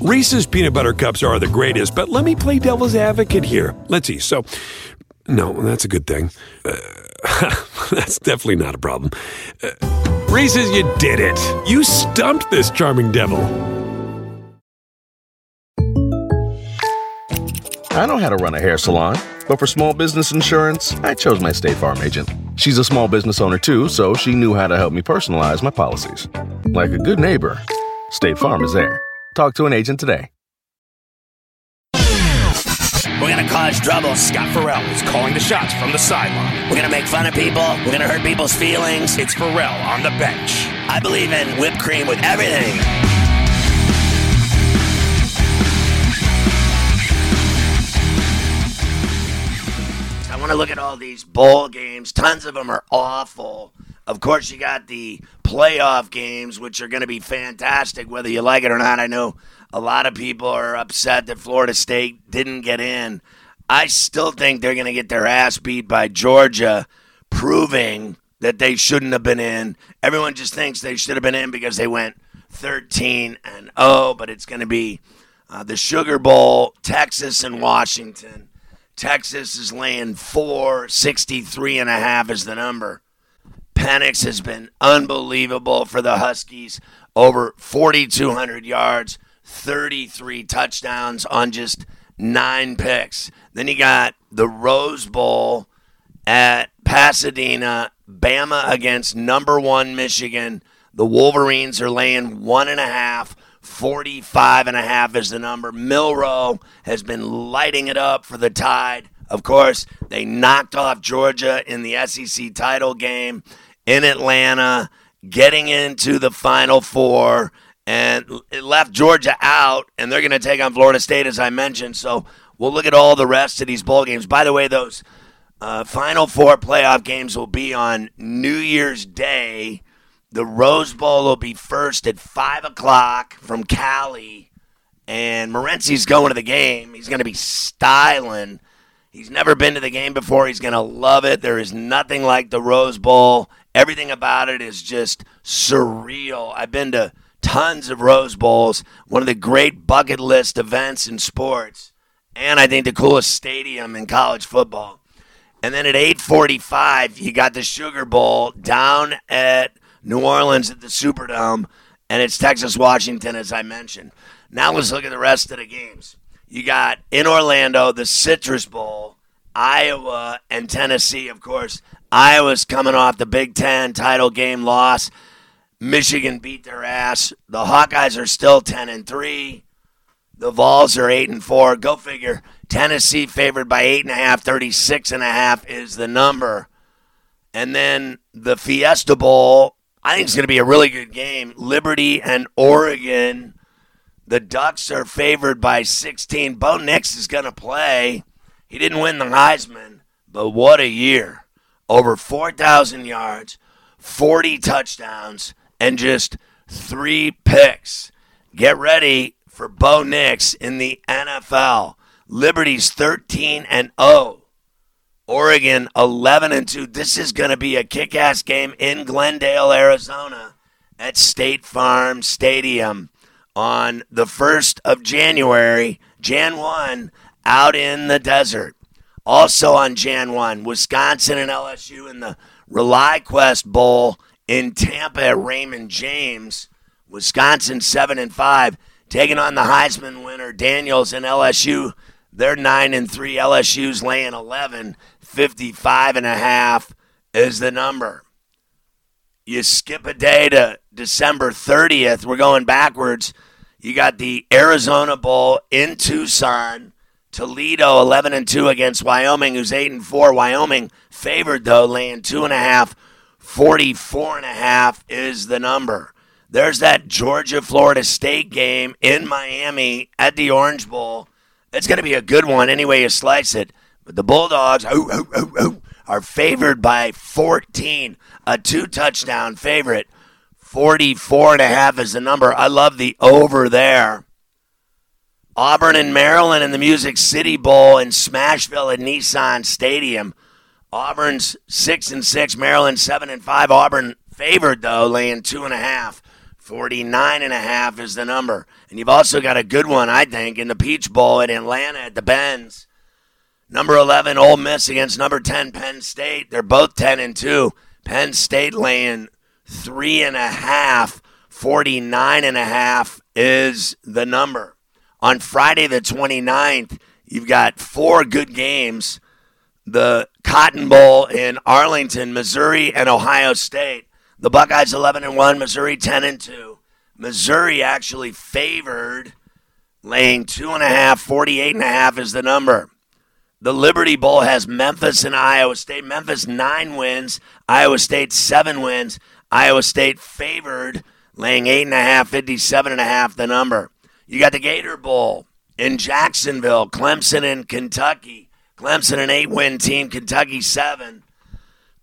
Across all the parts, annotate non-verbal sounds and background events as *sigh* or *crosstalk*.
Reese's peanut butter cups are the greatest, but let me play devil's advocate here. Let's see. So, no, that's a good thing. Uh, *laughs* that's definitely not a problem. Uh, Reese's, you did it. You stumped this charming devil. I know how to run a hair salon, but for small business insurance, I chose my State Farm agent. She's a small business owner too, so she knew how to help me personalize my policies. Like a good neighbor, State Farm is there. Talk to an agent today. We're gonna cause trouble. Scott Ferrall is calling the shots from the sideline. We're gonna make fun of people. We're gonna hurt people's feelings. It's Farrell on the bench. I believe in whipped cream with everything. I want to look at all these bowl games. Tons of them are awful. Of course, you got the playoff games, which are going to be fantastic, whether you like it or not. I know a lot of people are upset that Florida State didn't get in. I still think they're going to get their ass beat by Georgia, proving that they shouldn't have been in. Everyone just thinks they should have been in because they went 13 and 0, but it's going to be uh, the Sugar Bowl, Texas and Washington. Texas is laying 463 and a half is the number. Penix has been unbelievable for the Huskies. Over 4,200 yards, 33 touchdowns on just nine picks. Then you got the Rose Bowl at Pasadena, Bama against number one Michigan. The Wolverines are laying one and a half. 45 and a half is the number. Milroe has been lighting it up for the Tide. Of course, they knocked off Georgia in the SEC title game in Atlanta, getting into the Final Four, and it left Georgia out, and they're going to take on Florida State, as I mentioned. So we'll look at all the rest of these bowl games. By the way, those uh, Final Four playoff games will be on New Year's Day. The Rose Bowl will be first at 5 o'clock from Cali. And Morency's going to the game. He's going to be styling. He's never been to the game before. He's going to love it. There is nothing like the Rose Bowl. Everything about it is just surreal. I've been to tons of Rose Bowls, one of the great bucket list events in sports, and I think the coolest stadium in college football. And then at 8:45, you got the Sugar Bowl down at New Orleans at the Superdome, and it's Texas Washington, as I mentioned. Now let's look at the rest of the games. You got in Orlando the Citrus Bowl, Iowa and Tennessee, of course. Iowa's coming off the Big Ten title game loss. Michigan beat their ass. The Hawkeyes are still ten and three. The Vols are eight and four. Go figure. Tennessee favored by eight and a half. Thirty-six and a half is the number. And then the Fiesta Bowl. I think it's going to be a really good game. Liberty and Oregon. The Ducks are favored by 16. Bo Nix is going to play. He didn't win the Heisman, but what a year. Over 4,000 yards, 40 touchdowns, and just three picks. Get ready for Bo Nix in the NFL. Liberty's 13 and 0. Oregon 11 and 2. This is going to be a kick ass game in Glendale, Arizona at State Farm Stadium on the 1st of January, Jan 1, out in the desert. Also on Jan 1, Wisconsin and LSU in the ReliaQuest Bowl in Tampa at Raymond James. Wisconsin 7 and 5, taking on the Heisman winner Daniels and LSU. They're 9 and 3. LSU's laying 11. 55 and a half is the number. You skip a day to December 30th. We're going backwards. You got the Arizona Bowl in Tucson. Toledo 11 and 2 against Wyoming, who's 8 and 4. Wyoming favored though, laying two and a half. 44 and a half is the number. There's that Georgia Florida State game in Miami at the Orange Bowl. It's going to be a good one anyway you slice it. But the Bulldogs ooh, ooh, ooh, are favored by 14, a two touchdown favorite. 44 and a half is the number. I love the over there. Auburn and Maryland in the Music City Bowl in Smashville at Nissan Stadium. Auburn's six and six, Maryland seven and five. Auburn favored though, laying two and a half. 49 and a half is the number. And you've also got a good one, I think, in the Peach Bowl in Atlanta at the Benz. Number 11, Ole Miss against number 10, Penn State. They're both 10 and 2. Penn State laying three and a half. 49 and a half is the number. On Friday the 29th, you've got four good games. The Cotton Bowl in Arlington, Missouri, and Ohio State. The Buckeyes 11 and 1, Missouri 10 and 2. Missouri actually favored laying two and a half, 48 and a half is the number. The Liberty Bowl has Memphis and Iowa State. Memphis nine wins, Iowa State seven wins. Iowa State favored, laying eight and a half, 57 and a half the number. You got the Gator Bowl in Jacksonville, Clemson and Kentucky. Clemson an eight win team, Kentucky seven.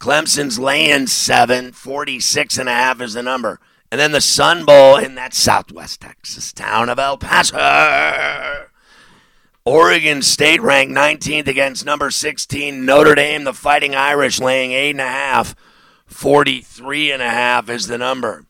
Clemson's laying seven, 46 and a half is the number. And then the Sun Bowl in that southwest Texas town of El Paso. Oregon State ranked 19th against number 16 Notre Dame, the Fighting Irish, laying eight and a half. 43 and a half is the number.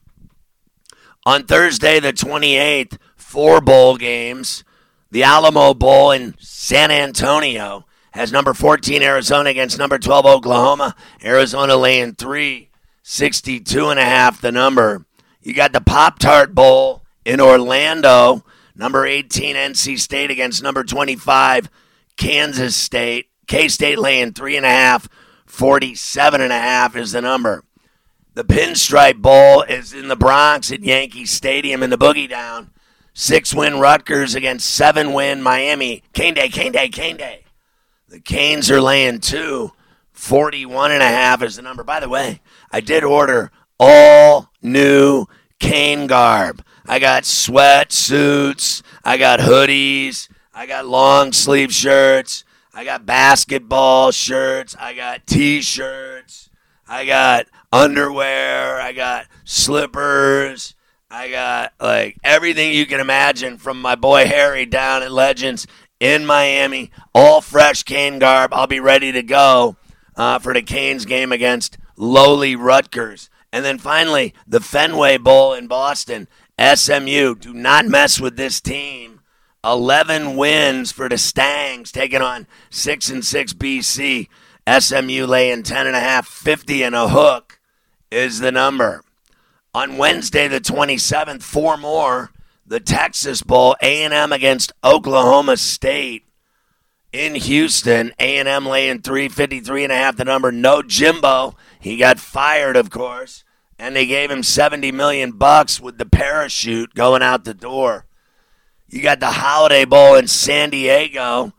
On Thursday, the 28th, four bowl games. The Alamo Bowl in San Antonio has number 14 Arizona against number 12 Oklahoma. Arizona laying three, 62 and a half the number. You got the Pop Tart Bowl in Orlando, number 18 NC State against number 25 Kansas State. K State laying three and a half, 47 and a half is the number. The Pinstripe Bowl is in the Bronx at Yankee Stadium in the Boogie Down. Six win Rutgers against seven win Miami. Cane Day, Cane Day, Cane Day. The Canes are laying two. 41 and a half is the number. By the way, I did order all new cane garb. I got sweatsuits, I got hoodies, I got long sleeve shirts, I got basketball shirts, I got t-shirts, I got underwear, I got slippers, I got like everything you can imagine from my boy Harry down at Legends in Miami, all fresh cane garb. I'll be ready to go uh, for the Canes game against lowly Rutgers. And then finally, the Fenway Bowl in Boston. SMU, do not mess with this team. 11 wins for the Stangs, taking on 6 and 6 BC. SMU laying 10 and a half, 50 and a hook is the number. On Wednesday the 27th, four more the Texas Bowl, A&M against Oklahoma State in Houston. A&M laying 353 and a half the number. No Jimbo. He got fired, of course, and they gave him 70 million bucks with the parachute going out the door. You got the Holiday Bowl in San Diego.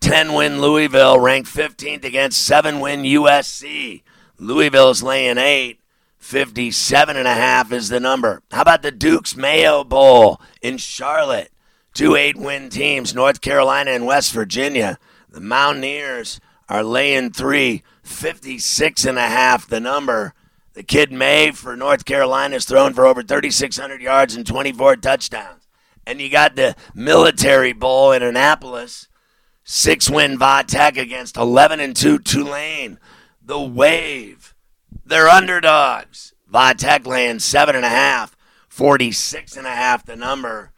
10 win Louisville ranked 15th against 7 win USC. Louisville's laying 8. 57 and a half is the number. How about the Duke's Mayo Bowl in Charlotte? Two eight win teams, North Carolina and West Virginia. The Mountaineers are laying three, 56 and a half the number. The kid Maye for North Carolina is thrown for over 3,600 yards and 24 touchdowns. And you got the Military Bowl in Annapolis. Six win Vatech against 11 and 2 Tulane. The Wave they're underdogs. Vatech laying seven and a half, 46 and a half the number.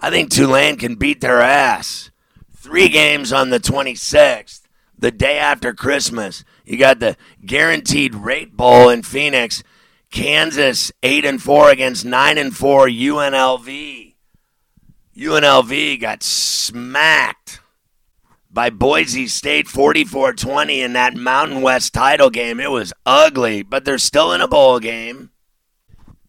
I think Tulane can beat their ass. Three games on the 26th, the day after Christmas. You got the guaranteed rate bowl in Phoenix. Kansas eight and four against nine and four UNLV. UNLV got smacked by Boise State 44 20 in that Mountain West title game. It was ugly, but they're still in a bowl game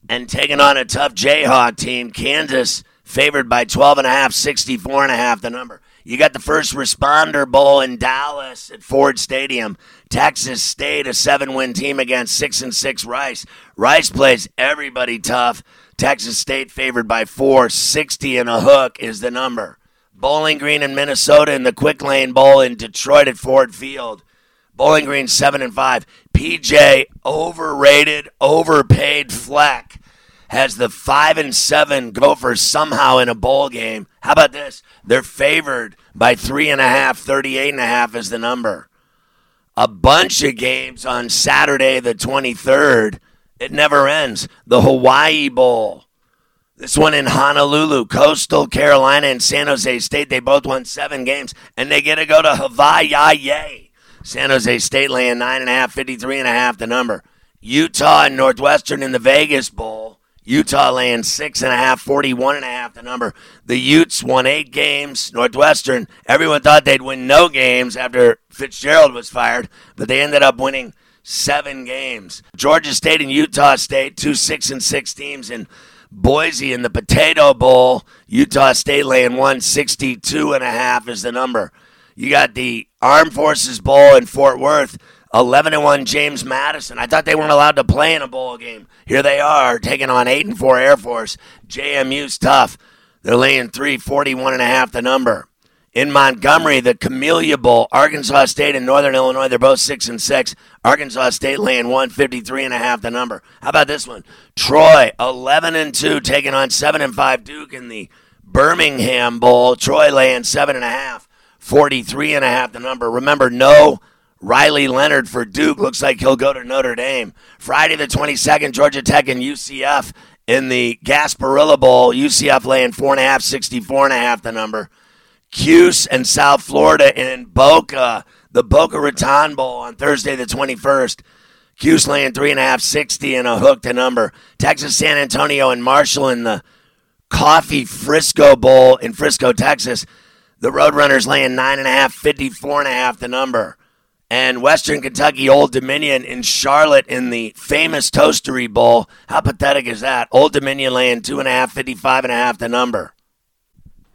and taking on a tough Jayhawk team. Kansas favored by 12 and a half, 64 and a half the number. You got the first responder bowl in Dallas at Ford Stadium. Texas State, a seven win team against six and six Rice. Rice plays everybody tough. Texas State favored by four, 60 and a hook is the number. Bowling Green in Minnesota and the Quick Lane Bowl in Detroit at Ford Field. Bowling Green seven and five. PJ overrated, overpaid Fleck has the five and seven Gophers somehow in a bowl game. How about this? They're favored by three and a half. 38 and a half is the number. A bunch of games on Saturday the 23rd. It never ends. The Hawaii Bowl This one in Honolulu, Coastal Carolina and San Jose State. They both won seven games, and they get to go to Hawaii. Yay! San Jose State laying nine and a half, 53 and a half the number. Utah and Northwestern in the Vegas Bowl. Utah laying six and a half, 41 and a half the number. The Utes won eight games. Northwestern, everyone thought they'd win no games after Fitzgerald was fired, but they ended up winning seven games. Georgia State and Utah State, two six and six teams in Boise in the Potato Bowl. Utah State laying 162 and a half is the number. You got the Armed Forces Bowl in Fort Worth. 11 and 1 James Madison. I thought they weren't allowed to play in a bowl game. Here they are taking on 8 and 4 Air Force. JMU's tough. They're laying 3, 41 and a half the number. In Montgomery, the Camellia Bowl, Arkansas State and Northern Illinois, they're both 6 and 6. Arkansas State laying 153 and a half the number. How about this one? Troy, 11 and 2, taking on 7 and 5 Duke in the Birmingham Bowl. Troy laying 7 and a half, 43 and a half the number. Remember, no Riley Leonard for Duke looks like he'll go to Notre Dame. Friday the 22nd, Georgia Tech and UCF in the Gasparilla Bowl. UCF laying four and a half, 64 and a half the number. Cuse and South Florida in Boca, the Boca Raton Bowl on Thursday the 21st. Cuse laying three and a half, 60 and a hook to number. Texas San Antonio and Marshall in the Coffee Frisco Bowl in Frisco, Texas. The Roadrunners laying nine and a half, 54 and a half the number and Western Kentucky Old Dominion in Charlotte in the famous Toastery Bowl. How pathetic is that? Old Dominion laying two and a half, 55 and a half the number.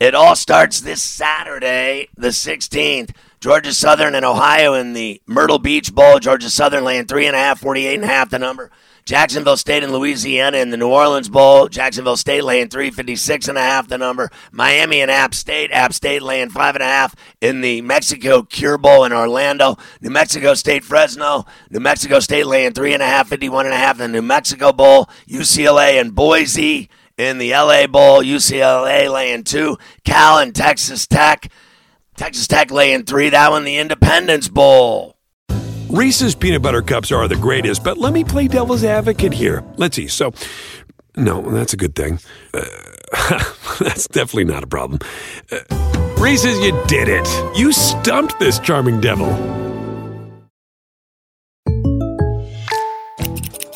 It all starts this Saturday, the 16th. Georgia Southern and Ohio in the Myrtle Beach Bowl. Georgia Southern laying three and a half, 48 and a half the number. Jacksonville State and Louisiana in the New Orleans Bowl. Jacksonville State laying 356 and a half the number. Miami and App State. App State laying five and a half in the Mexico Cure Bowl in Orlando. New Mexico State Fresno. New Mexico State laying three and a half, 51 and a half in the New Mexico Bowl. UCLA and Boise in the LA Bowl. UCLA laying two. Cal and Texas Tech. Texas Tech laying three. That one the Independence Bowl. Reese's peanut butter cups are the greatest, but let me play devil's advocate here. Let's see. So, no, that's a good thing. Uh, *laughs* that's definitely not a problem. Uh, Reese's, you did it. You stumped this charming devil.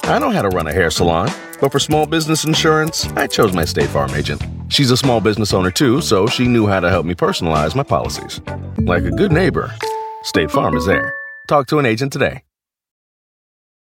I know how to run a hair salon, but for small business insurance, I chose my State Farm agent. She's a small business owner too, so she knew how to help me personalize my policies. Like a good neighbor, State Farm is there. Talk to an agent today.